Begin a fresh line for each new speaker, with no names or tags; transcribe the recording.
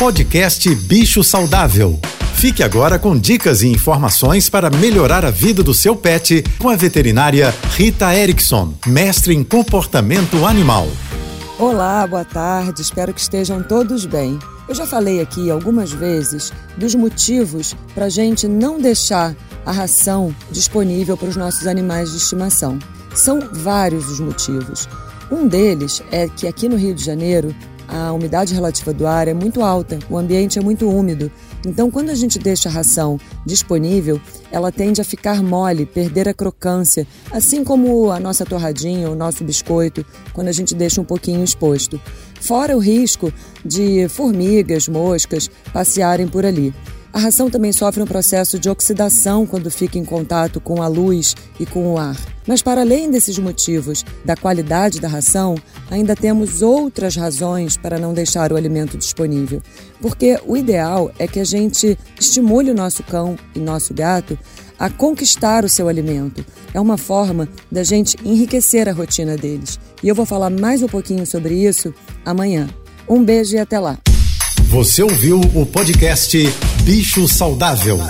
Podcast Bicho Saudável. Fique agora com dicas e informações para melhorar a vida do seu pet com a veterinária Rita Erickson, mestre em comportamento animal.
Olá, boa tarde, espero que estejam todos bem. Eu já falei aqui algumas vezes dos motivos para a gente não deixar a ração disponível para os nossos animais de estimação. São vários os motivos. Um deles é que aqui no Rio de Janeiro a umidade relativa do ar é muito alta, o ambiente é muito úmido. Então, quando a gente deixa a ração disponível, ela tende a ficar mole, perder a crocância, assim como a nossa torradinha, o nosso biscoito, quando a gente deixa um pouquinho exposto. Fora o risco de formigas, moscas passearem por ali. A ração também sofre um processo de oxidação quando fica em contato com a luz e com o ar. Mas, para além desses motivos da qualidade da ração, ainda temos outras razões para não deixar o alimento disponível. Porque o ideal é que a gente estimule o nosso cão e nosso gato a conquistar o seu alimento. É uma forma da gente enriquecer a rotina deles. E eu vou falar mais um pouquinho sobre isso amanhã. Um beijo e até lá.
Você ouviu o podcast Bicho Saudável.